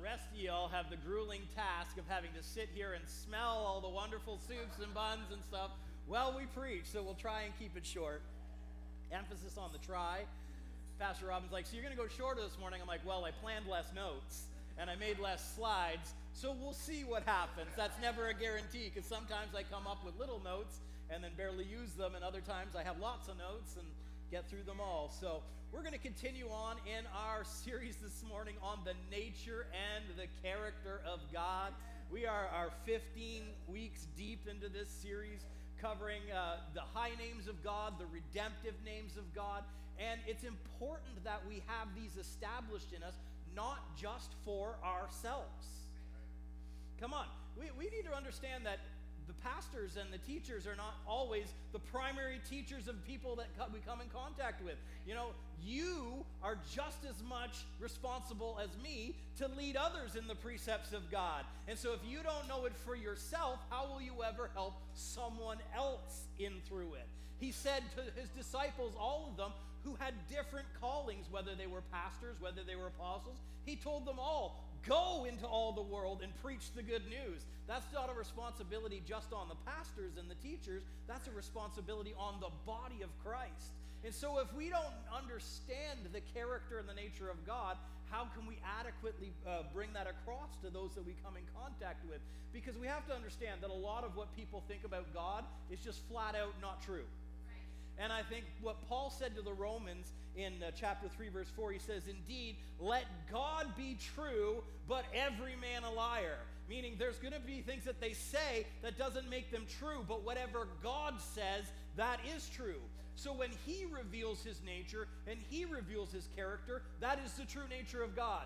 rest of y'all have the grueling task of having to sit here and smell all the wonderful soups and buns and stuff while we preach. So we'll try and keep it short. Emphasis on the try. Pastor Robin's like, So you're going to go shorter this morning? I'm like, Well, I planned less notes and I made less slides. So we'll see what happens. That's never a guarantee because sometimes I come up with little notes and then barely use them, and other times I have lots of notes and get through them all. So we're going to continue on in our series this morning on the nature and the character of God. We are our 15 weeks deep into this series covering uh, the high names of God, the redemptive names of God, and it's important that we have these established in us, not just for ourselves. Come on, we, we need to understand that the pastors and the teachers are not always the primary teachers of people that we come in contact with. You know, you are just as much responsible as me to lead others in the precepts of God. And so if you don't know it for yourself, how will you ever help someone else in through it? He said to his disciples, all of them, who had different callings, whether they were pastors, whether they were apostles, he told them all, Go into all the world and preach the good news. That's not a responsibility just on the pastors and the teachers, that's a responsibility on the body of Christ. And so, if we don't understand the character and the nature of God, how can we adequately uh, bring that across to those that we come in contact with? Because we have to understand that a lot of what people think about God is just flat out not true. And I think what Paul said to the Romans in uh, chapter 3, verse 4, he says, Indeed, let God be true, but every man a liar. Meaning there's going to be things that they say that doesn't make them true, but whatever God says, that is true. So when he reveals his nature and he reveals his character, that is the true nature of God,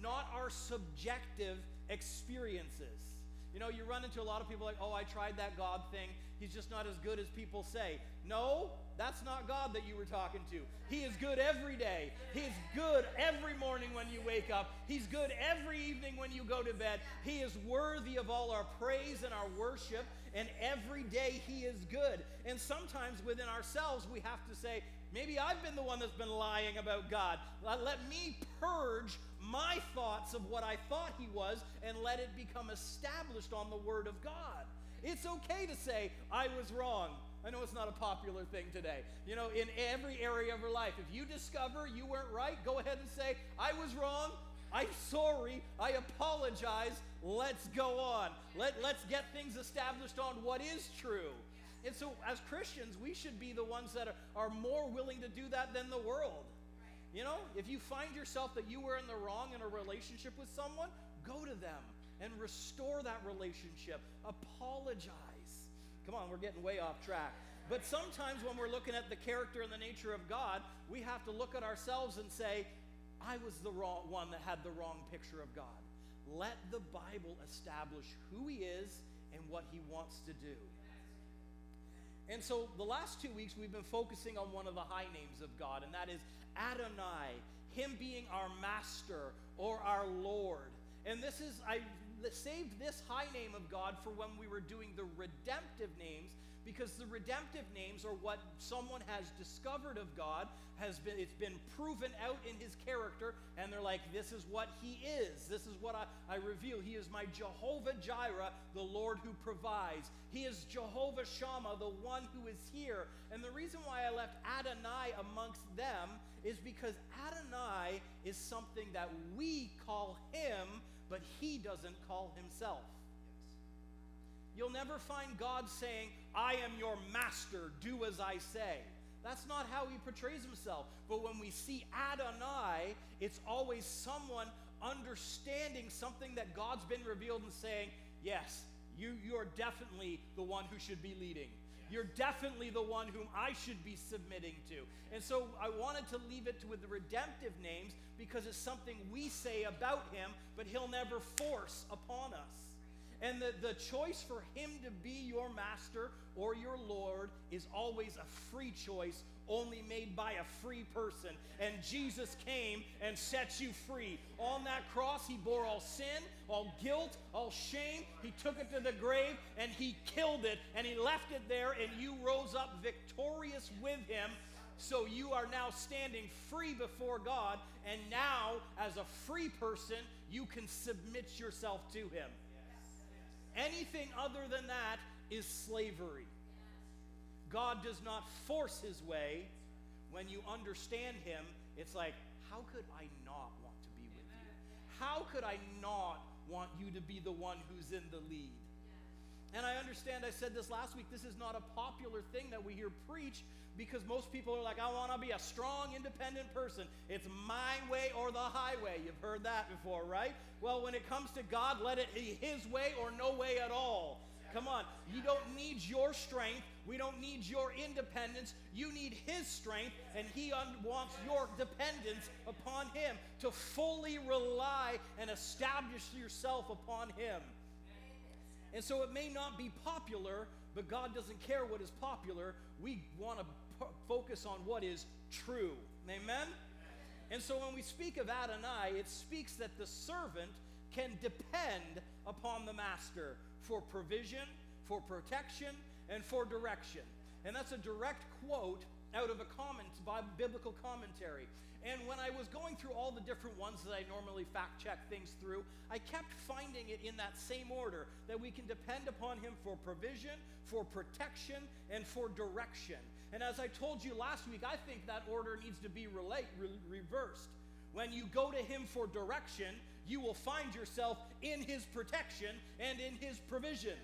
not our subjective experiences. You know, you run into a lot of people like, oh, I tried that God thing. He's just not as good as people say. No, that's not God that you were talking to. He is good every day. He's good every morning when you wake up. He's good every evening when you go to bed. He is worthy of all our praise and our worship, and every day He is good. And sometimes within ourselves, we have to say, maybe I've been the one that's been lying about God. Let me purge my thoughts of what I thought He was and let it become established on the Word of God. It's okay to say, I was wrong. I know it's not a popular thing today. You know, in every area of your life, if you discover you weren't right, go ahead and say, I was wrong. I'm sorry. I apologize. Let's go on. Let, let's get things established on what is true. And so, as Christians, we should be the ones that are, are more willing to do that than the world. You know, if you find yourself that you were in the wrong in a relationship with someone, go to them and restore that relationship. Apologize. Come on, we're getting way off track. But sometimes when we're looking at the character and the nature of God, we have to look at ourselves and say, I was the wrong one that had the wrong picture of God. Let the Bible establish who he is and what he wants to do. And so the last two weeks we've been focusing on one of the high names of God, and that is Adonai, him being our master or our Lord. And this is, I saved this high name of God for when we were doing the redemptive names because the redemptive names are what someone has discovered of God has been it's been proven out in his character and they're like this is what he is. This is what I, I reveal. He is my Jehovah Jireh the Lord who provides. He is Jehovah Shammah the one who is here. And the reason why I left Adonai amongst them is because Adonai is something that we call him but he doesn't call himself. You'll never find God saying, I am your master, do as I say. That's not how he portrays himself. But when we see Adonai, it's always someone understanding something that God's been revealed and saying, Yes, you, you're definitely the one who should be leading. You're definitely the one whom I should be submitting to. And so I wanted to leave it with the redemptive names because it's something we say about him, but he'll never force upon us. And the, the choice for him to be your master or your Lord is always a free choice, only made by a free person. And Jesus came and set you free. On that cross, he bore all sin, all guilt, all shame. He took it to the grave and he killed it and he left it there, and you rose up victorious with him So you are now standing free before God, and now, as a free person, you can submit yourself to Him. Anything other than that is slavery. God does not force His way. When you understand Him, it's like, how could I not want to be with you? How could I not want you to be the one who's in the lead? And I understand, I said this last week, this is not a popular thing that we hear preached because most people are like, I want to be a strong, independent person. It's my way or the highway. You've heard that before, right? Well, when it comes to God, let it be His way or no way at all. Come on. You don't need your strength. We don't need your independence. You need His strength, and He un- wants your dependence upon Him to fully rely and establish yourself upon Him. And so it may not be popular, but God doesn't care what is popular. We want to p- focus on what is true. Amen? And so when we speak of Adonai, it speaks that the servant can depend upon the master for provision, for protection, and for direction. And that's a direct quote out of a comment, by biblical commentary. And when I was going through all the different ones that I normally fact check things through, I kept finding it in that same order that we can depend upon Him for provision, for protection, and for direction. And as I told you last week, I think that order needs to be relate, re- reversed. When you go to Him for direction, you will find yourself in His protection and in His provision.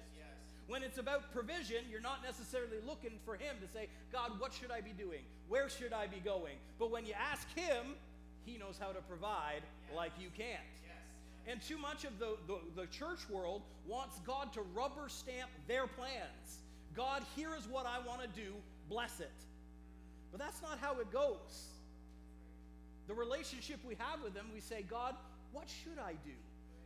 When it's about provision, you're not necessarily looking for Him to say, God, what should I be doing? Where should I be going? But when you ask Him, He knows how to provide yes. like you can't. Yes. And too much of the, the, the church world wants God to rubber stamp their plans. God, here is what I want to do, bless it. But that's not how it goes. The relationship we have with Him, we say, God, what should I do?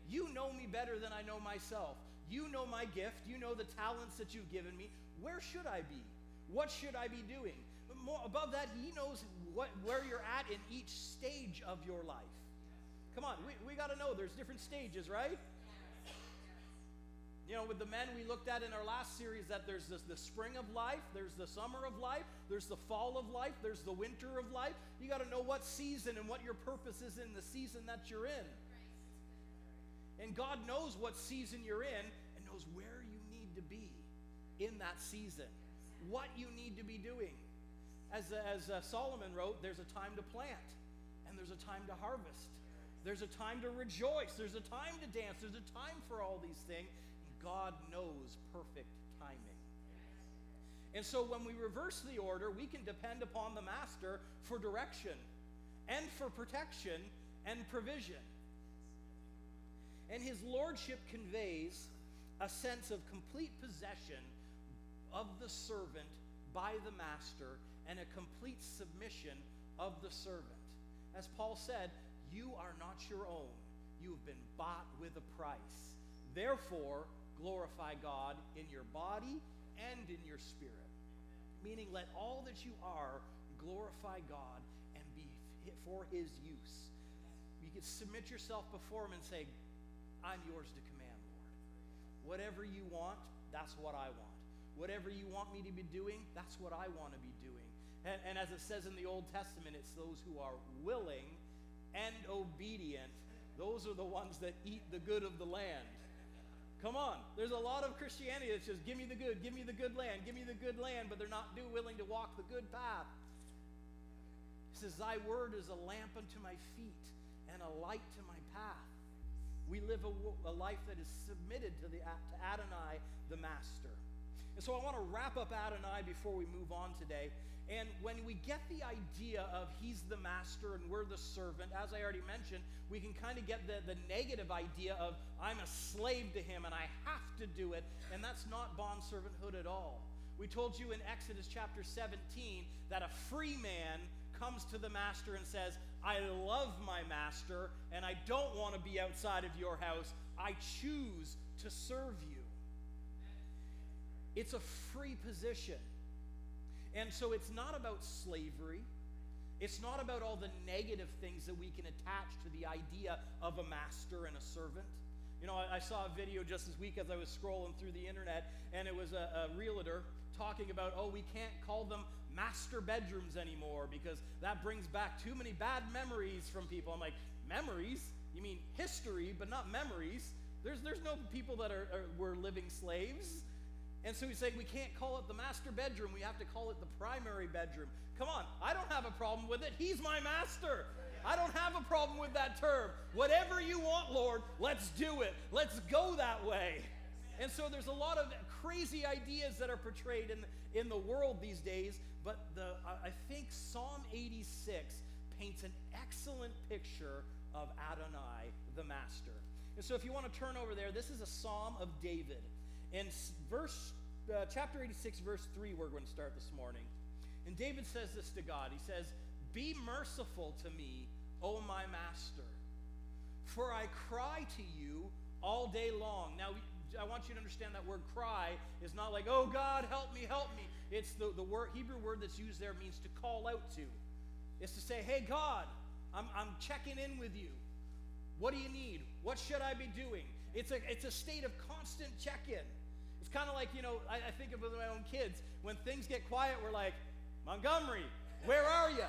You know me better than I know myself. You know my gift. You know the talents that you've given me. Where should I be? What should I be doing? More, above that, He knows what, where you're at in each stage of your life. Come on, we, we got to know there's different stages, right? You know, with the men we looked at in our last series, that there's this, the spring of life, there's the summer of life, there's the fall of life, there's the winter of life. You got to know what season and what your purpose is in the season that you're in. And God knows what season you're in and knows where you need to be in that season, what you need to be doing. As, as uh, Solomon wrote, there's a time to plant and there's a time to harvest. There's a time to rejoice. There's a time to dance. There's a time for all these things. God knows perfect timing. And so when we reverse the order, we can depend upon the master for direction and for protection and provision. And his lordship conveys a sense of complete possession of the servant by the master and a complete submission of the servant. As Paul said, you are not your own. You have been bought with a price. Therefore, glorify God in your body and in your spirit. Meaning, let all that you are glorify God and be for his use. You can submit yourself before him and say, I'm yours to command, Lord. Whatever you want, that's what I want. Whatever you want me to be doing, that's what I want to be doing. And, and as it says in the Old Testament, it's those who are willing and obedient. Those are the ones that eat the good of the land. Come on. There's a lot of Christianity that's just give me the good, give me the good land, give me the good land, but they're not do willing to walk the good path. He says, Thy word is a lamp unto my feet and a light to my path. We live a, a life that is submitted to, the, to Adonai, the master. And so I want to wrap up Adonai before we move on today. And when we get the idea of he's the master and we're the servant, as I already mentioned, we can kind of get the, the negative idea of I'm a slave to him and I have to do it. And that's not bond servanthood at all. We told you in Exodus chapter 17 that a free man comes to the master and says, I love my master and I don't want to be outside of your house. I choose to serve you. It's a free position. And so it's not about slavery. It's not about all the negative things that we can attach to the idea of a master and a servant. You know, I, I saw a video just this week as I was scrolling through the internet, and it was a, a realtor talking about, oh, we can't call them master bedrooms anymore because that brings back too many bad memories from people. I'm like, memories? You mean history, but not memories. There's, there's no people that are, are were living slaves. And so he's saying we can't call it the master bedroom. We have to call it the primary bedroom. Come on, I don't have a problem with it. He's my master. I don't have a problem with that term. Whatever you want, Lord, let's do it. Let's go that way. And so there's a lot of crazy ideas that are portrayed in, in the world these days, but the, I think Psalm 86 paints an excellent picture of Adonai, the master. And so if you want to turn over there, this is a psalm of David. In verse, uh, chapter 86, verse 3, we're going to start this morning. And David says this to God. He says, Be merciful to me, O my master, for I cry to you all day long. Now, I want you to understand that word cry is not like, oh God, help me, help me. It's the, the word, Hebrew word that's used there means to call out to. It's to say, hey God, I'm, I'm checking in with you. What do you need? What should I be doing? It's a, it's a state of constant check in. It's kind of like, you know, I, I think of my own kids. When things get quiet, we're like, Montgomery, where are you?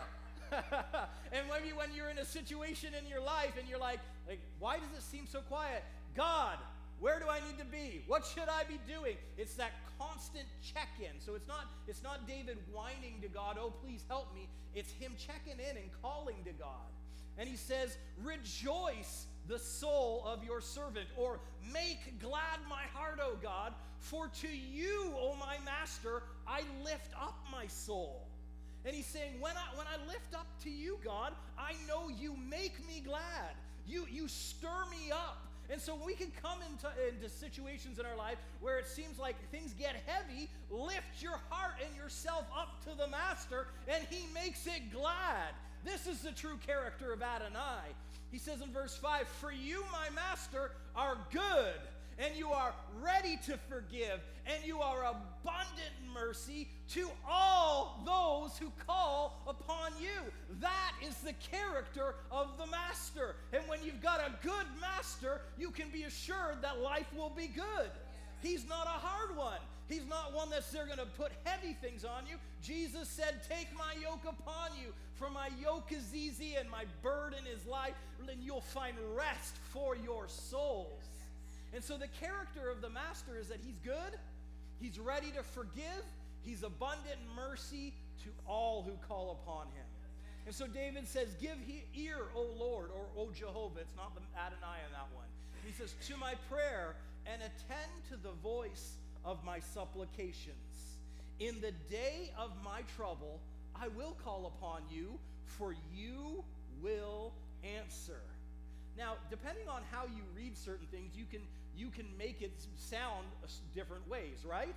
and maybe when you're in a situation in your life and you're like, like, why does it seem so quiet? God, where do I need to be? What should I be doing? It's that constant check-in. So it's not it's not David whining to God, "Oh, please help me." It's him checking in and calling to God. And he says, "Rejoice the soul of your servant," or "Make glad my heart, O God, for to you, O my master, I lift up my soul." And he's saying, when I, when I lift up to you, God, I know you make me glad. You, you stir me up. And so we can come into, into situations in our life where it seems like things get heavy, lift your heart and yourself up to the Master, and He makes it glad. This is the true character of Adonai. He says in verse 5 For you, my Master, are good and you are ready to forgive, and you are abundant in mercy to all those who call upon you. That is the character of the master. And when you've got a good master, you can be assured that life will be good. He's not a hard one. He's not one that's there going to put heavy things on you. Jesus said, Take my yoke upon you, for my yoke is easy and my burden is light, and you'll find rest for your souls. And so the character of the master is that he's good, he's ready to forgive, he's abundant mercy to all who call upon him. And so David says, Give ear, O Lord, or O Jehovah. It's not the Adonai on that one. He says, To my prayer and attend to the voice of my supplications. In the day of my trouble, I will call upon you, for you will answer. Now, depending on how you read certain things, you can you can make it sound different ways, right?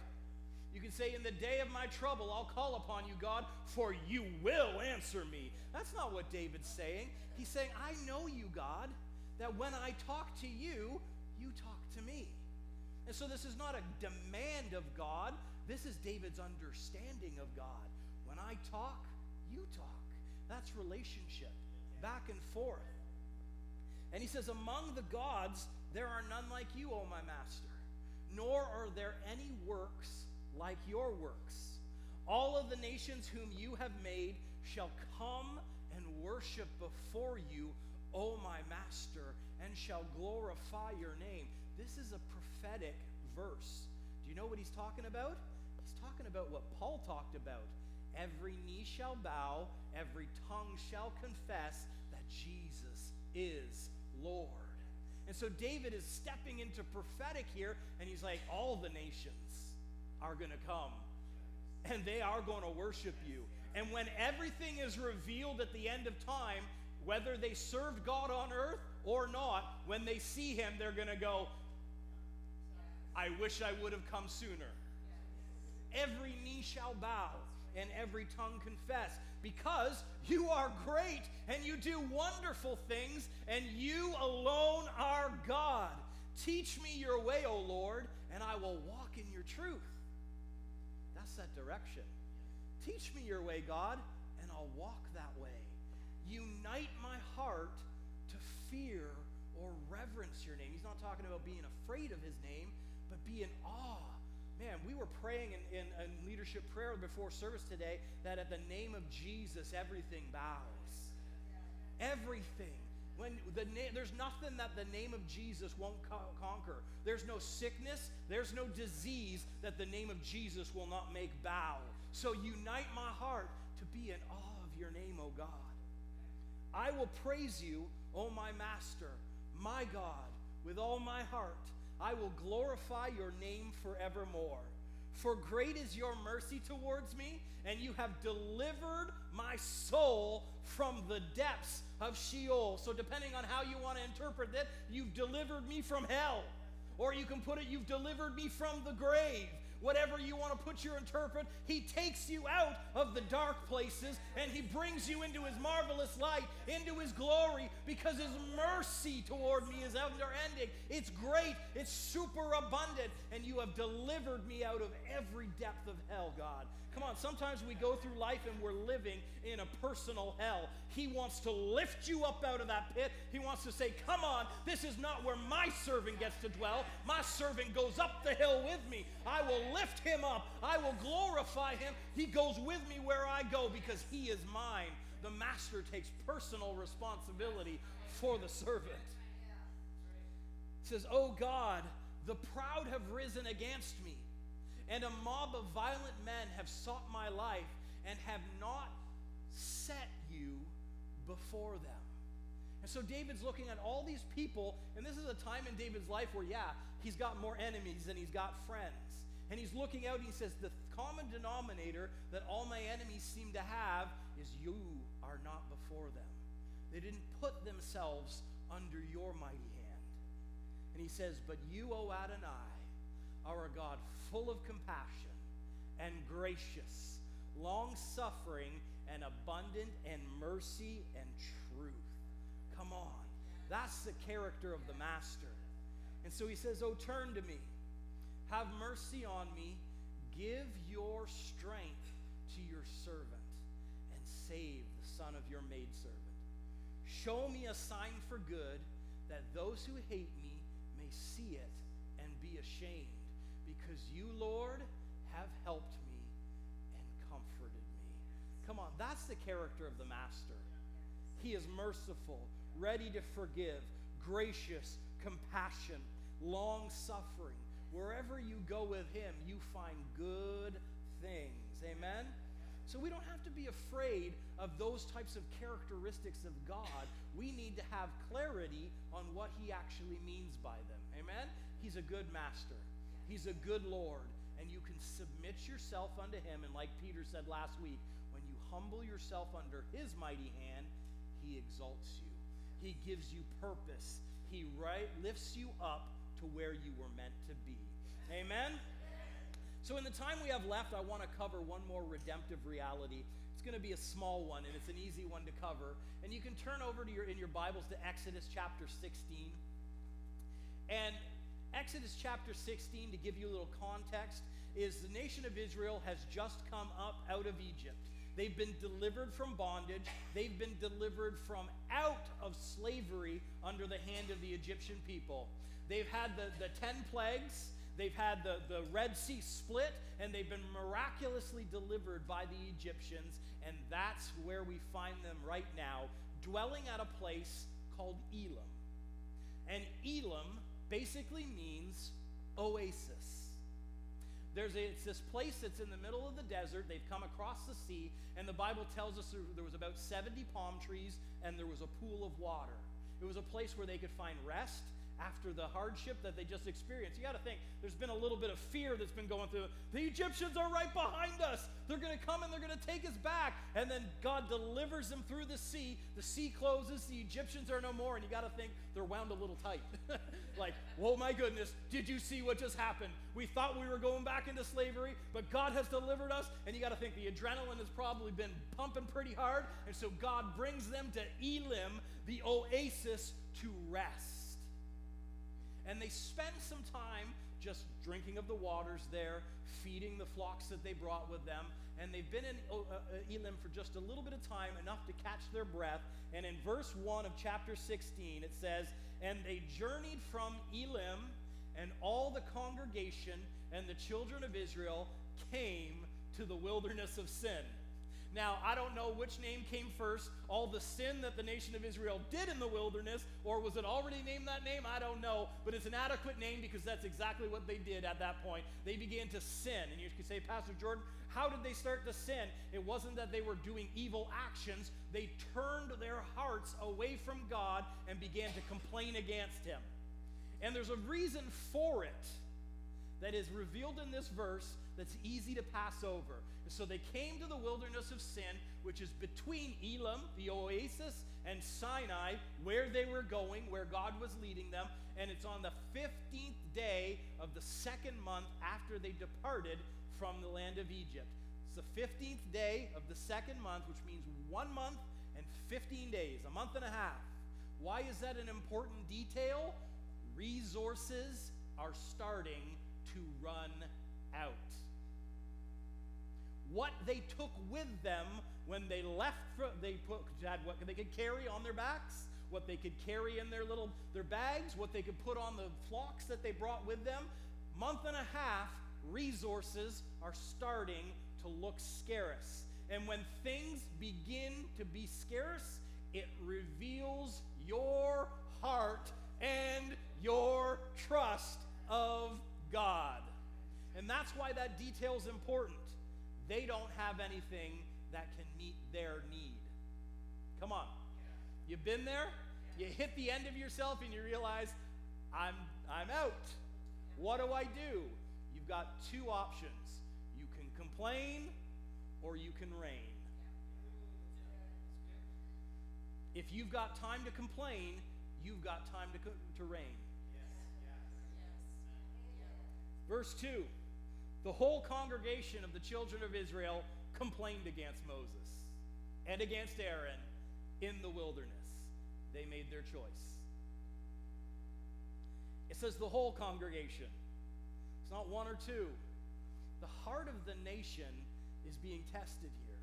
You can say, In the day of my trouble, I'll call upon you, God, for you will answer me. That's not what David's saying. He's saying, I know you, God, that when I talk to you, you talk to me. And so this is not a demand of God, this is David's understanding of God. When I talk, you talk. That's relationship, back and forth. And he says, Among the gods, there are none like you, O my master, nor are there any works like your works. All of the nations whom you have made shall come and worship before you, O my master, and shall glorify your name. This is a prophetic verse. Do you know what he's talking about? He's talking about what Paul talked about. Every knee shall bow, every tongue shall confess that Jesus is Lord. And so David is stepping into prophetic here, and he's like, all the nations are going to come, and they are going to worship you. And when everything is revealed at the end of time, whether they served God on earth or not, when they see him, they're going to go, I wish I would have come sooner. Every knee shall bow and every tongue confess because you are great and you do wonderful things, and you alone are God. Teach me your way, O Lord, and I will walk in your truth. That's that direction. Teach me your way, God, and I'll walk that way. Unite my heart to fear or reverence your name. He's not talking about being afraid of his name, but be in awe man, we were praying in, in, in leadership prayer before service today that at the name of Jesus, everything bows. Everything. When the na- there's nothing that the name of Jesus won't co- conquer. There's no sickness, there's no disease that the name of Jesus will not make bow. So unite my heart to be in awe of your name, O God. I will praise you, O my master, my God, with all my heart. I will glorify your name forevermore. For great is your mercy towards me, and you have delivered my soul from the depths of Sheol. So, depending on how you want to interpret it, you've delivered me from hell. Or you can put it, you've delivered me from the grave whatever you want to put your interpret, he takes you out of the dark places and he brings you into his marvelous light, into his glory, because his mercy toward me is unending. It's great, it's super abundant, and you have delivered me out of every depth of hell, God. Come on, sometimes we go through life and we're living in a personal hell. He wants to lift you up out of that pit. He wants to say, Come on, this is not where my servant gets to dwell. My servant goes up the hill with me. I will lift him up, I will glorify him. He goes with me where I go because he is mine. The master takes personal responsibility for the servant. He says, Oh God, the proud have risen against me and a mob of violent men have sought my life and have not set you before them. And so David's looking at all these people, and this is a time in David's life where, yeah, he's got more enemies than he's got friends. And he's looking out and he says, The common denominator that all my enemies seem to have is you are not before them. They didn't put themselves under your mighty hand. And he says, But you, O Adonai, are a God full of compassion and gracious, long suffering and abundant in mercy and truth. Come on. That's the character of the Master. And so he says, Oh, turn to me. Have mercy on me. Give your strength to your servant and save the son of your maidservant. Show me a sign for good that those who hate me may see it and be ashamed because you, Lord, have helped me and comforted me. Come on, that's the character of the Master. He is merciful, ready to forgive, gracious, compassion, long suffering. Wherever you go with Him, you find good things. Amen? So we don't have to be afraid of those types of characteristics of God. We need to have clarity on what He actually means by them. Amen? He's a good master. He's a good Lord, and you can submit yourself unto him. And like Peter said last week, when you humble yourself under his mighty hand, he exalts you. He gives you purpose. He right, lifts you up to where you were meant to be. Amen? So, in the time we have left, I want to cover one more redemptive reality. It's going to be a small one, and it's an easy one to cover. And you can turn over to your in your Bibles to Exodus chapter 16. And Exodus chapter 16, to give you a little context, is the nation of Israel has just come up out of Egypt. They've been delivered from bondage. They've been delivered from out of slavery under the hand of the Egyptian people. They've had the, the 10 plagues. They've had the, the Red Sea split, and they've been miraculously delivered by the Egyptians. And that's where we find them right now, dwelling at a place called Elim. And Elim basically means oasis. There's a, it's this place that's in the middle of the desert. They've come across the sea, and the Bible tells us there, there was about 70 palm trees and there was a pool of water. It was a place where they could find rest after the hardship that they just experienced. You got to think, there's been a little bit of fear that's been going through. The Egyptians are right behind us. They're going to come and they're going to take us back. And then God delivers them through the sea. The sea closes. The Egyptians are no more. And you got to think, they're wound a little tight. like, oh my goodness, did you see what just happened? We thought we were going back into slavery, but God has delivered us. And you got to think, the adrenaline has probably been pumping pretty hard. And so God brings them to Elim, the oasis, to rest and they spend some time just drinking of the waters there, feeding the flocks that they brought with them. And they've been in uh, uh, Elim for just a little bit of time, enough to catch their breath. And in verse 1 of chapter 16, it says, And they journeyed from Elim, and all the congregation and the children of Israel came to the wilderness of sin. Now, I don't know which name came first, all the sin that the nation of Israel did in the wilderness, or was it already named that name? I don't know, but it's an adequate name because that's exactly what they did at that point. They began to sin. And you could say, Pastor Jordan, how did they start to sin? It wasn't that they were doing evil actions, they turned their hearts away from God and began to complain against Him. And there's a reason for it that is revealed in this verse that's easy to pass over. So they came to the wilderness of sin, which is between Elim, the oasis, and Sinai, where they were going, where God was leading them. And it's on the 15th day of the second month after they departed from the land of Egypt. It's the 15th day of the second month, which means one month and 15 days, a month and a half. Why is that an important detail? Resources are starting to run out. What they took with them when they left, they put, had what they could carry on their backs, what they could carry in their little their bags, what they could put on the flocks that they brought with them. Month and a half, resources are starting to look scarce. And when things begin to be scarce, it reveals your heart and your trust of God. And that's why that detail is important. They don't have anything that can meet their need. Come on. You've been there? You hit the end of yourself and you realize, I'm, I'm out. What do I do? You've got two options you can complain or you can reign. If you've got time to complain, you've got time to, to reign. Verse 2 The whole congregation of the children of Israel complained against Moses and against Aaron in the wilderness. They made their choice. It says the whole congregation. It's not one or two. The heart of the nation is being tested here.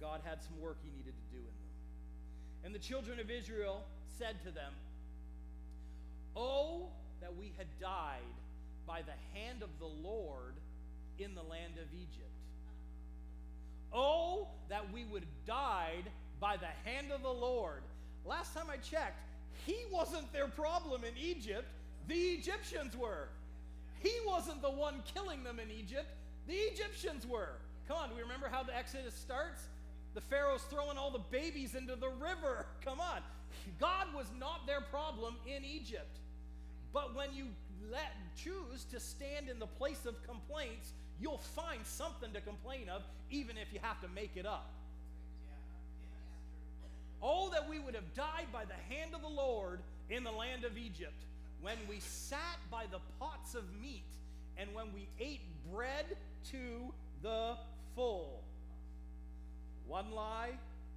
God had some work he needed to do in them. And the children of Israel said to them, Oh, that we had died by the hand of the Lord in the land of Egypt. Oh, that we would have died by the hand of the Lord. Last time I checked, he wasn't their problem in Egypt, the Egyptians were. He wasn't the one killing them in Egypt, the Egyptians were. Come on, do we remember how the Exodus starts? The Pharaoh's throwing all the babies into the river. Come on. God was not their problem in Egypt. But when you let choose to stand in the place of complaints, you'll find something to complain of, even if you have to make it up. Oh, that we would have died by the hand of the Lord in the land of Egypt, when we sat by the pots of meat, and when we ate bread to the full. One lie,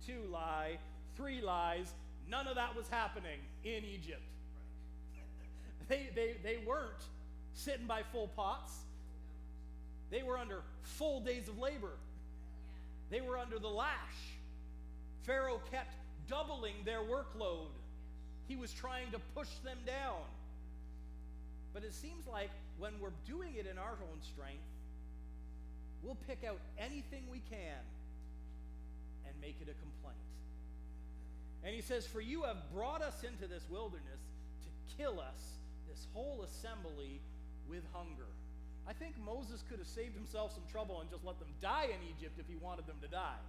two lie, three lies. None of that was happening in Egypt. They, they, they weren't sitting by full pots. They were under full days of labor. They were under the lash. Pharaoh kept doubling their workload. He was trying to push them down. But it seems like when we're doing it in our own strength, we'll pick out anything we can and make it a complaint. And he says, For you have brought us into this wilderness to kill us this whole assembly with hunger. I think Moses could have saved himself some trouble and just let them die in Egypt if he wanted them to die.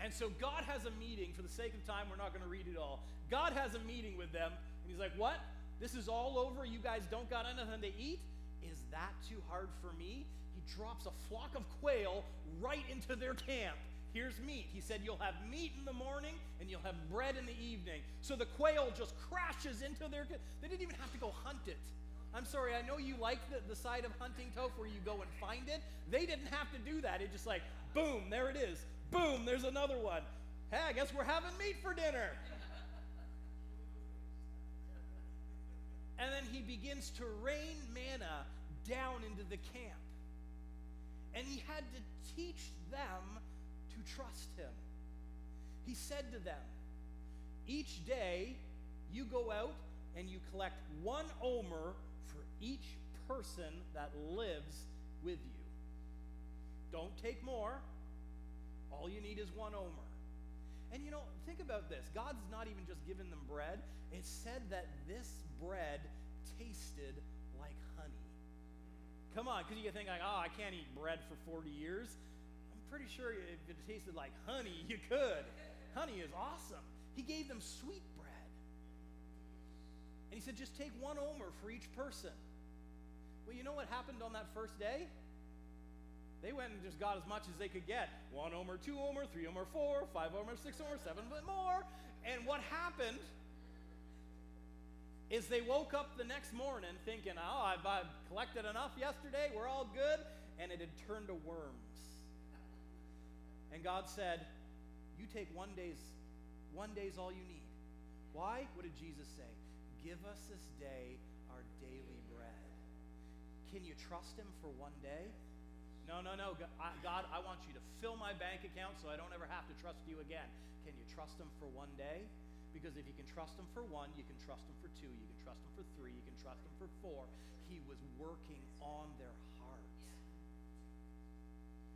And so God has a meeting. For the sake of time, we're not going to read it all. God has a meeting with them, and he's like, What? This is all over? You guys don't got anything to eat? Is that too hard for me? He drops a flock of quail right into their camp. Here's meat. He said, You'll have meat in the morning and you'll have bread in the evening. So the quail just crashes into their. They didn't even have to go hunt it. I'm sorry, I know you like the, the side of hunting Toph where you go and find it. They didn't have to do that. It just like, boom, there it is. Boom, there's another one. Hey, I guess we're having meat for dinner. and then he begins to rain manna down into the camp. And he had to teach them trust him. He said to them, Each day You go out and you collect one omer for each person that lives with you. Don't take more. All you need is one omer. And you know, think about this God's not even just giving them bread, it said that this bread tasted like honey. Come on, because you think, like, oh, I can't eat bread for 40 years. Pretty sure if it tasted like honey, you could. honey is awesome. He gave them sweet bread. And he said, just take one omer for each person. Well, you know what happened on that first day? They went and just got as much as they could get. One omer, two omer, three omer, four, five omer, six omer, seven but more. And what happened is they woke up the next morning thinking, oh, I've, I've collected enough yesterday, we're all good, and it had turned to worms. And God said, You take one day's, one day's all you need. Why? What did Jesus say? Give us this day our daily bread. Can you trust him for one day? No, no, no. God, I want you to fill my bank account so I don't ever have to trust you again. Can you trust him for one day? Because if you can trust him for one, you can trust him for two, you can trust him for three, you can trust him for four. He was working on their.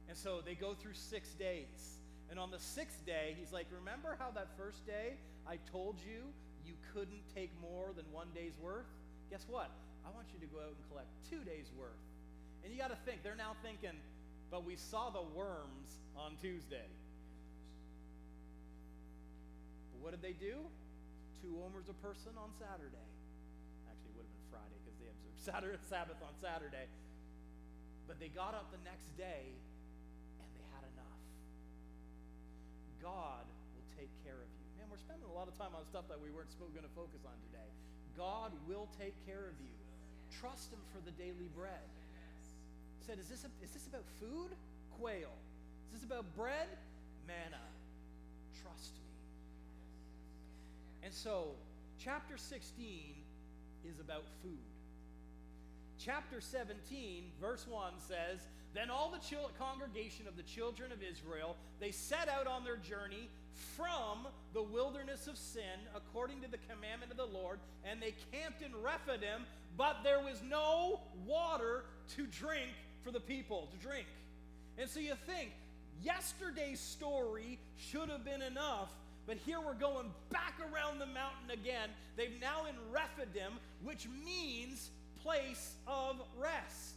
And so they go through six days. And on the sixth day, he's like, Remember how that first day I told you you couldn't take more than one day's worth? Guess what? I want you to go out and collect two days' worth. And you got to think, they're now thinking, but we saw the worms on Tuesday. But what did they do? Two omers a person on Saturday. Actually, it would have been Friday because they observed Saturday, Sabbath on Saturday. But they got up the next day God will take care of you. Man, we're spending a lot of time on stuff that we weren't going to focus on today. God will take care of you. Trust Him for the daily bread said, is this, a, is this about food? Quail. Is this about bread? Manna. Trust me. And so, chapter 16 is about food. Chapter 17, verse 1 says, Then all the chil- congregation of the children of Israel, they set out on their journey from the wilderness of sin, according to the commandment of the Lord, and they camped in Rephidim, but there was no water to drink for the people to drink. And so you think, yesterday's story should have been enough, but here we're going back around the mountain again. They've now in Rephidim, which means place of rest.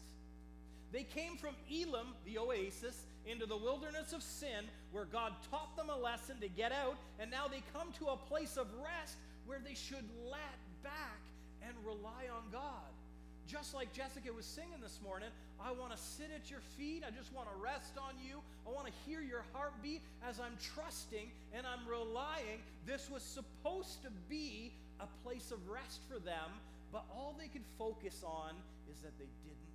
They came from Elim, the oasis, into the wilderness of sin, where God taught them a lesson to get out, and now they come to a place of rest where they should let back and rely on God. Just like Jessica was singing this morning, I want to sit at your feet. I just want to rest on you. I want to hear your heartbeat as I'm trusting and I'm relying. This was supposed to be a place of rest for them, but all they could focus on is that they didn't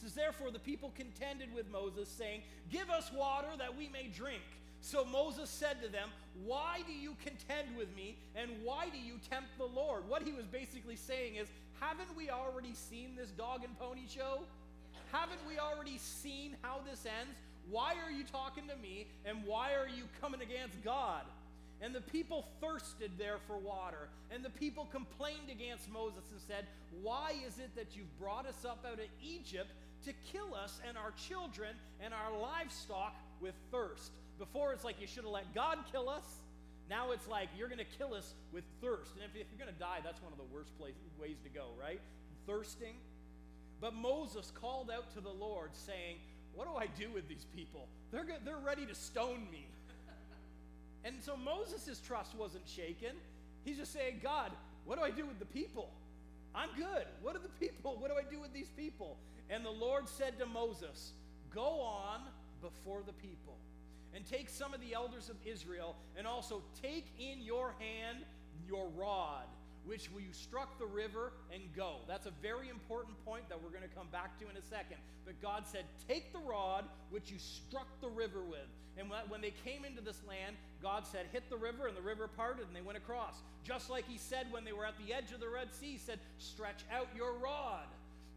says, Therefore, the people contended with Moses, saying, Give us water that we may drink. So Moses said to them, Why do you contend with me, and why do you tempt the Lord? What he was basically saying is, Haven't we already seen this dog and pony show? Haven't we already seen how this ends? Why are you talking to me, and why are you coming against God? And the people thirsted there for water. And the people complained against Moses and said, Why is it that you've brought us up out of Egypt to kill us and our children and our livestock with thirst? Before it's like you should have let God kill us. Now it's like you're going to kill us with thirst. And if, you're going to die, that's one of the worst place, ways to go, right? Thirsting. But Moses called out to the Lord, saying, What do I do with these people? They're, they're ready to stone me. and so Moses' trust wasn't shaken. He's just saying, God, what do I do with the people? I'm good. What are the people? What do I do with these people? And the Lord said to Moses, Go on before the people and take some of the elders of Israel, and also take in your hand your rod, which you struck the river, and go. That's a very important point that we're going to come back to in a second. But God said, Take the rod which you struck the river with. And when they came into this land, God said, Hit the river, and the river parted, and they went across. Just like He said when they were at the edge of the Red Sea, He said, Stretch out your rod.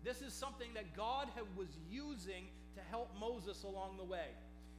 This is something that God was using to help Moses along the way.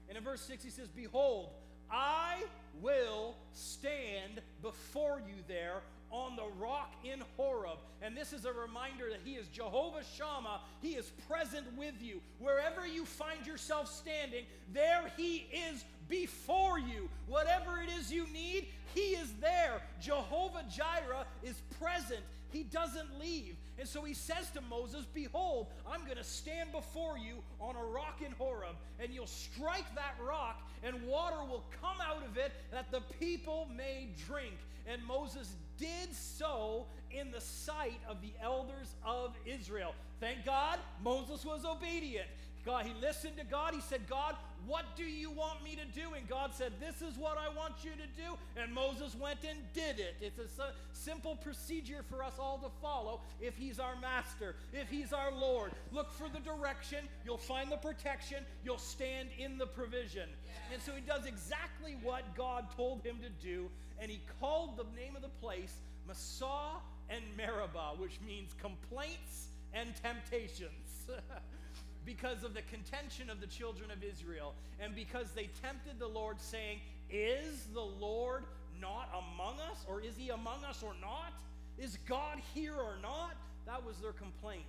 And in verse 6, he says, Behold, I will stand before you there on the rock in Horeb. And this is a reminder that He is Jehovah Shammah. He is present with you. Wherever you find yourself standing, there He is before you. Whatever it is you need, He is there. Jehovah Jireh is present. He doesn't leave. And so he says to Moses, Behold, I'm going to stand before you on a rock in Horeb, and you'll strike that rock, and water will come out of it that the people may drink. And Moses did so in the sight of the elders of Israel. Thank God, Moses was obedient. God, he listened to God. He said, God, what do you want me to do? And God said, This is what I want you to do. And Moses went and did it. It's a simple procedure for us all to follow if He's our master, if He's our Lord. Look for the direction, you'll find the protection, you'll stand in the provision. And so he does exactly what God told him to do. And he called the name of the place Massah and Meribah, which means complaints and temptations. because of the contention of the children of Israel, and because they tempted the Lord, saying, Is the Lord not among us? Or is he among us or not? Is God here or not? That was their complaint.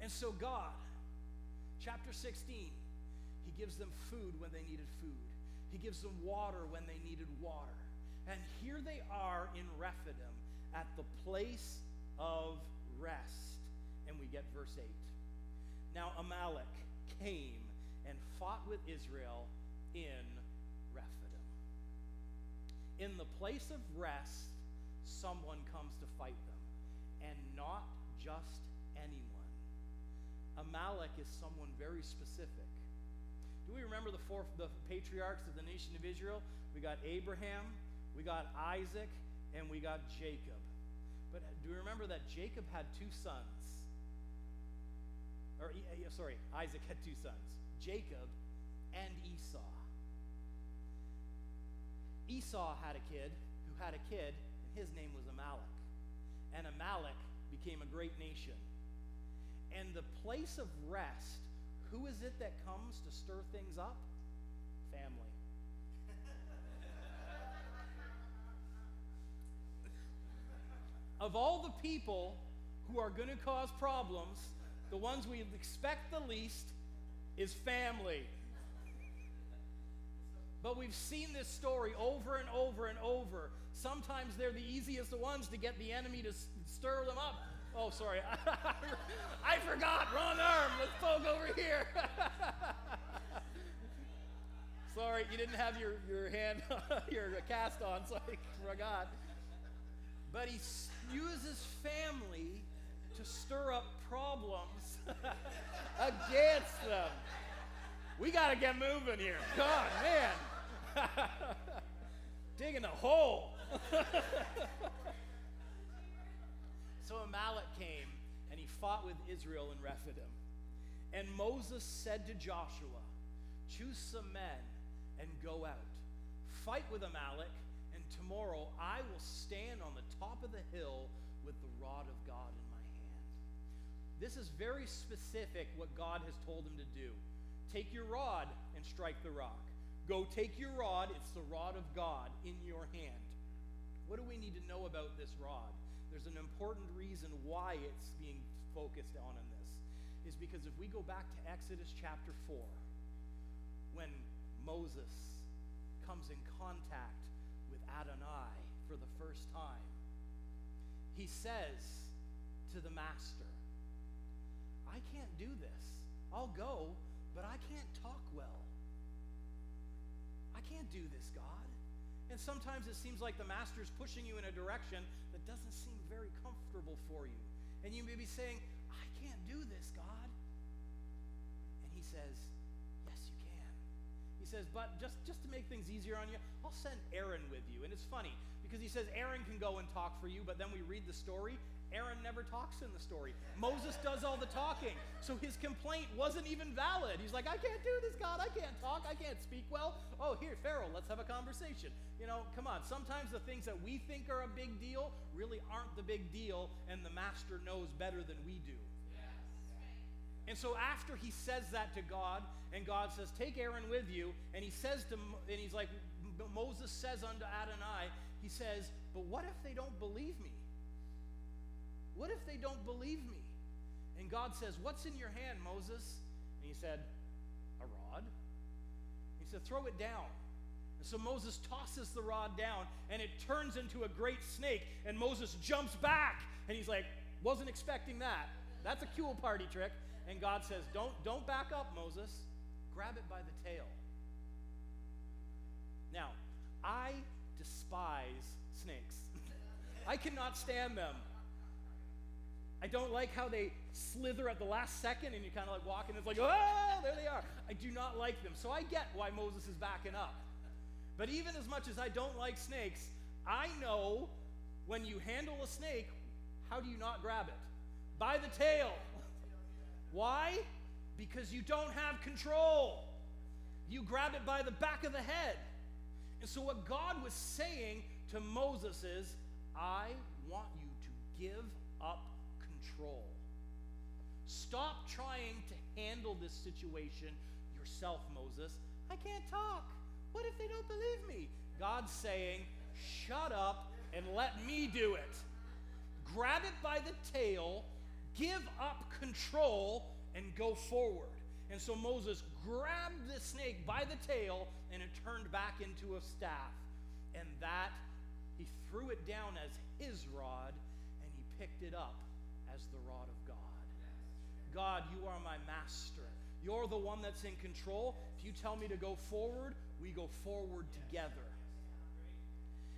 And so, God, chapter 16, He gives them food when they needed food, He gives them water when they needed water. And here they are in Rephidim at the place of rest. And we get verse 8. Now Amalek came and fought with Israel in Rephidim. In the place of rest, someone comes to fight them, and not just anyone. Amalek is someone very specific. Do we remember the four the patriarchs of the nation of Israel? We got Abraham, we got Isaac, and we got Jacob. But do we remember that Jacob had two sons? Or sorry, Isaac had two sons, Jacob and Esau. Esau had a kid who had a kid, and his name was Amalek. And Amalek became a great nation. And the place of rest, who is it that comes to stir things up? Family. of all the people who are going to cause problems, the ones we expect the least is family. But we've seen this story over and over and over. Sometimes they're the easiest ones to get the enemy to stir them up. Oh, sorry. I forgot. Wrong arm. Let's poke over here. sorry, you didn't have your, your hand, your cast on, so I forgot. But he uses family to stir up problems against them. We got to get moving here. God, man. Digging a hole. so Amalek came and he fought with Israel in Rephidim. And Moses said to Joshua, Choose some men and go out. Fight with Amalek, and tomorrow I will stand on the top of the hill with the rod of God this is very specific what God has told him to do. Take your rod and strike the rock. Go take your rod, it's the rod of God in your hand. What do we need to know about this rod? There's an important reason why it's being focused on in this. Is because if we go back to Exodus chapter 4, when Moses comes in contact with Adonai for the first time, he says to the master, I can't do this. I'll go, but I can't talk well. I can't do this, God. And sometimes it seems like the master's pushing you in a direction that doesn't seem very comfortable for you. And you may be saying, I can't do this, God. And he says, Yes, you can. He says, But just, just to make things easier on you, I'll send Aaron with you. And it's funny because he says Aaron can go and talk for you, but then we read the story Aaron never talks in the story. Moses does all the talking. So his complaint wasn't even valid. He's like, I can't do this, God. I can't talk. I can't speak well. Oh, here, Pharaoh, let's have a conversation. You know, come on. Sometimes the things that we think are a big deal really aren't the big deal, and the master knows better than we do. And so after he says that to God, and God says, Take Aaron with you, and he says to, and he's like, Moses says unto Adonai, he says, But what if they don't believe me? What if they don't believe me? And God says, What's in your hand, Moses? And he said, A rod. He said, Throw it down. And so Moses tosses the rod down, and it turns into a great snake, and Moses jumps back, and he's like, Wasn't expecting that. That's a cool party trick. And God says, Don't, don't back up, Moses. Grab it by the tail. Now, I despise snakes. I cannot stand them. I don't like how they slither at the last second and you kind of like walk and it's like, oh, there they are. I do not like them. So I get why Moses is backing up. But even as much as I don't like snakes, I know when you handle a snake, how do you not grab it? By the tail. Why? Because you don't have control. You grab it by the back of the head. And so, what God was saying to Moses is, I want you to give up control. Stop trying to handle this situation yourself, Moses. I can't talk. What if they don't believe me? God's saying, Shut up and let me do it. Grab it by the tail, give up control, and go forward. And so Moses grabbed the snake by the tail and it turned back into a staff. And that, he threw it down as his rod and he picked it up as the rod of God. God, you are my master. You're the one that's in control. If you tell me to go forward, we go forward together.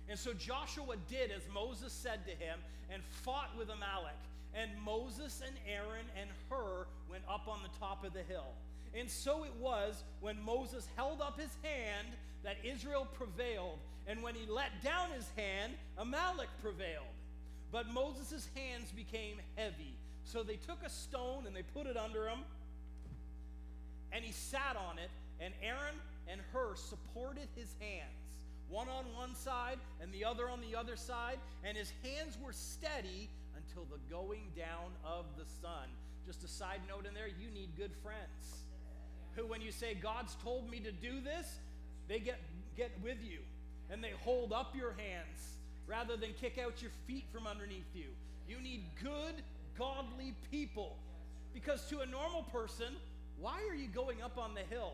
And so Joshua did as Moses said to him and fought with Amalek. And Moses and Aaron and Hur went up on the top of the hill. And so it was when Moses held up his hand that Israel prevailed. And when he let down his hand, Amalek prevailed. But Moses' hands became heavy. So they took a stone and they put it under him. And he sat on it. And Aaron and Hur supported his hands, one on one side and the other on the other side. And his hands were steady until the going down of the sun. Just a side note in there you need good friends who, when you say, God's told me to do this, they get, get with you and they hold up your hands rather than kick out your feet from underneath you. You need good, godly people. Because to a normal person, why are you going up on the hill?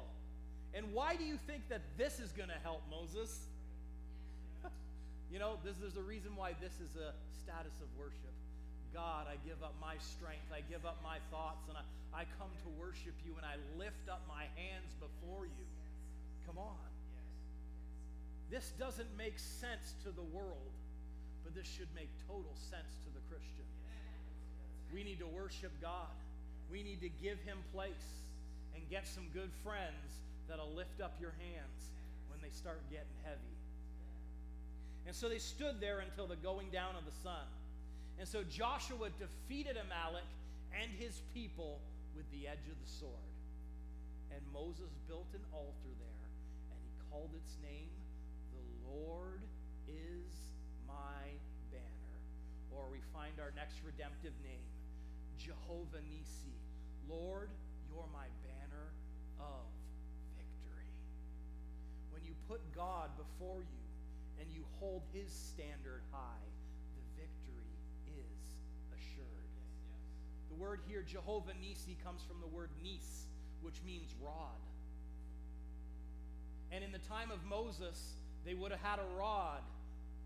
And why do you think that this is going to help Moses? you know, this, there's a reason why this is a status of worship. God, I give up my strength, I give up my thoughts, and I, I come to worship you and I lift up my hands before you. Come on. This doesn't make sense to the world, but this should make total sense to the Christian. We need to worship God. We need to give him place and get some good friends that'll lift up your hands when they start getting heavy. And so they stood there until the going down of the sun. And so Joshua defeated Amalek and his people with the edge of the sword. And Moses built an altar there, and he called its name, The Lord is my banner. Or we find our next redemptive name, Jehovah Nisi. Lord, you're my banner of victory. When you put God before you and you hold his standard high, The victory is assured. The word here, Jehovah Nisi, comes from the word nis, which means rod. And in the time of Moses, they would have had a rod,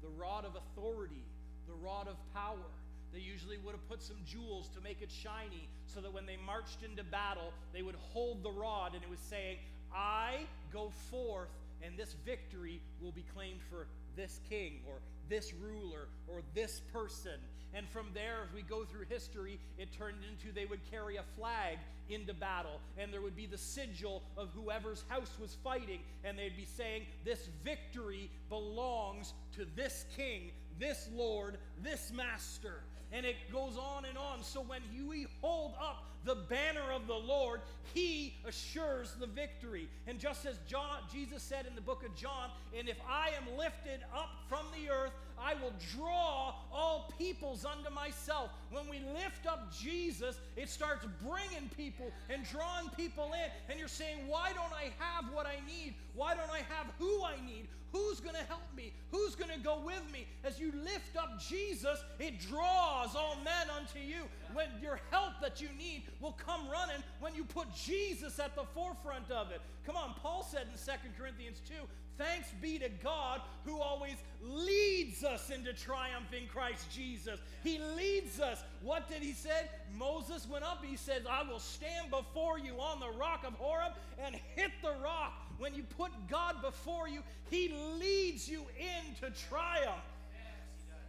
the rod of authority, the rod of power. They usually would have put some jewels to make it shiny so that when they marched into battle, they would hold the rod and it was saying, I go forth and this victory will be claimed for this king or this ruler or this person. And from there, as we go through history, it turned into they would carry a flag into battle, and there would be the sigil of whoever's house was fighting, and they'd be saying, This victory belongs to this king, this Lord, this Master. And it goes on and on. So when we hold up the banner of the Lord, he assures the victory. And just as John, Jesus said in the book of John, and if I am lifted up from the earth, I will draw all peoples unto myself. When we lift up Jesus, it starts bringing people and drawing people in. And you're saying, Why don't I have what I need? Why don't I have who I need? Who's going to help me? Who's going to go with me? As you lift up Jesus, it draws all men unto you. When your help that you need will come running when you put Jesus at the forefront of it. Come on, Paul said in 2 Corinthians 2 Thanks be to God who always leads us into triumph in Christ Jesus. He leads us. What did he say? Moses went up. He said, I will stand before you on the rock of Horeb and hit the rock. When you put God before you, he leads you into triumph.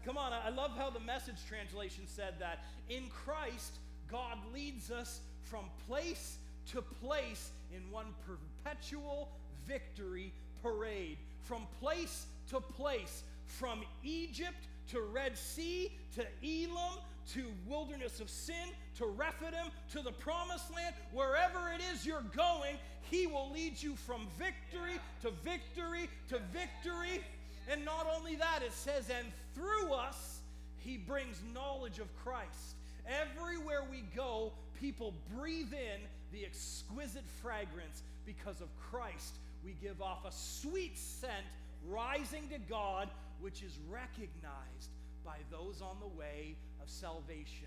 Come on, I love how the message translation said that. In Christ, God leads us from place to place in one perpetual victory parade from place to place, from Egypt to Red Sea to Elim to wilderness of sin to Rephidim to the promised land, wherever it is you're going, He will lead you from victory to victory to victory. And not only that, it says, and through us, He brings knowledge of Christ. Everywhere we go, people breathe in the exquisite fragrance because of Christ we give off a sweet scent rising to God, which is recognized by those on the way of salvation.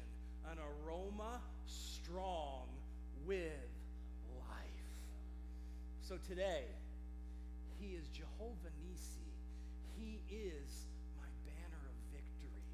An aroma strong with. So today, He is Jehovah Nisi. He is my banner of victory.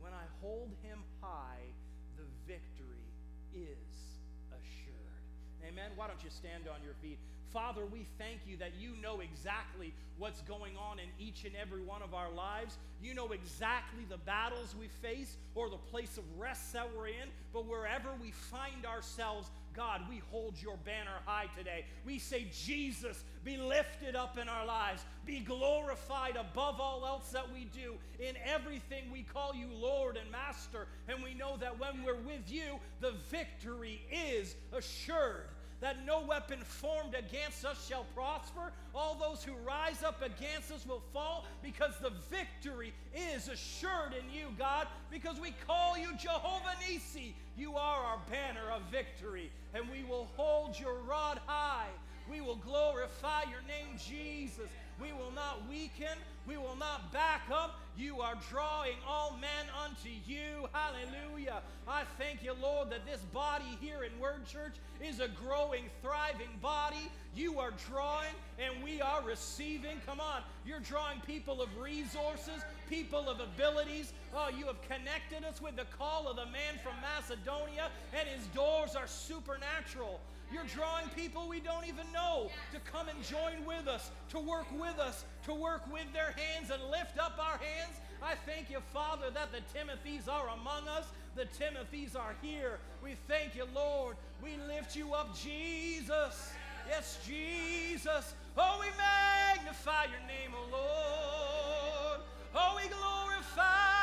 When I hold Him high, the victory is assured. Amen. Why don't you stand on your feet? Father, we thank you that you know exactly what's going on in each and every one of our lives. You know exactly the battles we face or the place of rest that we're in. But wherever we find ourselves, God, we hold your banner high today. We say, Jesus, be lifted up in our lives, be glorified above all else that we do. In everything, we call you Lord and Master. And we know that when we're with you, the victory is assured that no weapon formed against us shall prosper. All those who rise up against us will fall because the victory is assured in you, God, because we call you Jehovah Nisi. You are our banner of victory, and we will hold your rod high. We will glorify your name, Jesus. We will not weaken. We will not back up. You are drawing all men unto you. Hallelujah. I thank you, Lord, that this body here in Word Church is a growing, thriving body. You are drawing and we are receiving. Come on. You're drawing people of resources, people of abilities. Oh, you have connected us with the call of the man from Macedonia, and his doors are supernatural. You're drawing people we don't even know to come and join with us, to work with us, to work with their hands and lift up our hands. I thank you, Father, that the Timothys are among us. The Timothys are here. We thank you, Lord. We lift you up, Jesus. Yes, Jesus. Oh, we magnify your name, O oh Lord. Oh, we glorify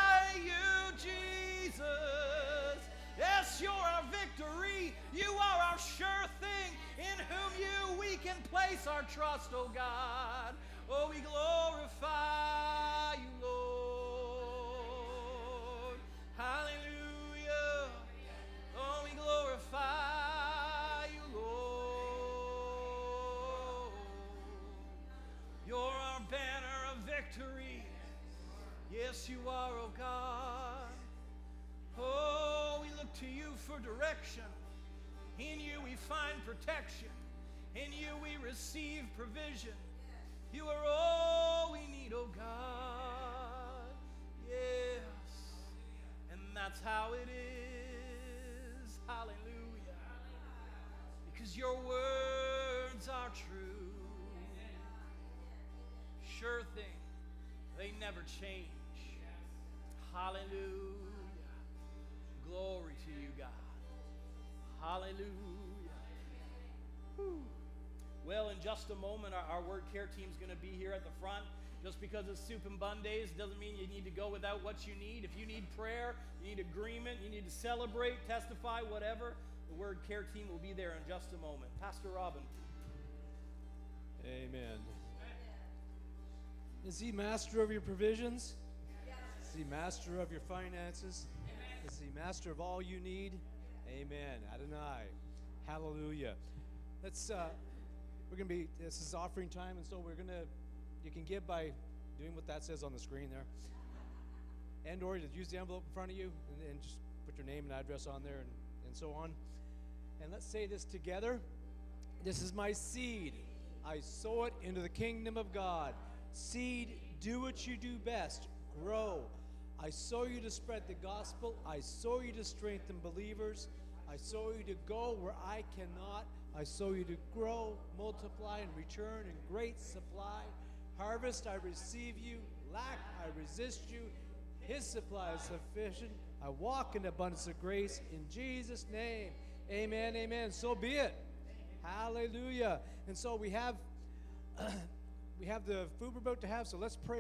You're our victory. You are our sure thing in whom you we can place our trust, oh God. Oh, we glorify you, Lord. Hallelujah. Oh, we glorify you, Lord. You're our banner of victory. Yes, you are, oh God. Oh, we look to you for direction. In you we find protection. In you we receive provision. You are all we need, oh God. Yes. And that's how it is. Hallelujah. Because your words are true. Sure thing. They never change. Hallelujah. Hallelujah. Whew. Well, in just a moment, our, our word care team is going to be here at the front. Just because it's soup and bun days doesn't mean you need to go without what you need. If you need prayer, you need agreement, you need to celebrate, testify, whatever, the Word Care team will be there in just a moment. Pastor Robin. Amen. Is he master of your provisions? Is he master of your finances? Is he master of all you need? Amen. Adonai. Hallelujah. Let's uh we're gonna be this is offering time, and so we're gonna you can give by doing what that says on the screen there. And or just use the envelope in front of you and, and just put your name and address on there and, and so on. And let's say this together. This is my seed. I sow it into the kingdom of God. Seed, do what you do best. Grow. I sow you to spread the gospel. I sow you to strengthen believers. I sow you to go where I cannot. I sow you to grow, multiply, and return in great supply. Harvest, I receive you. Lack, I resist you. His supply is sufficient. I walk in abundance of grace. In Jesus' name, amen, amen. So be it. Hallelujah. And so we have we have the food we're about to have, so let's pray.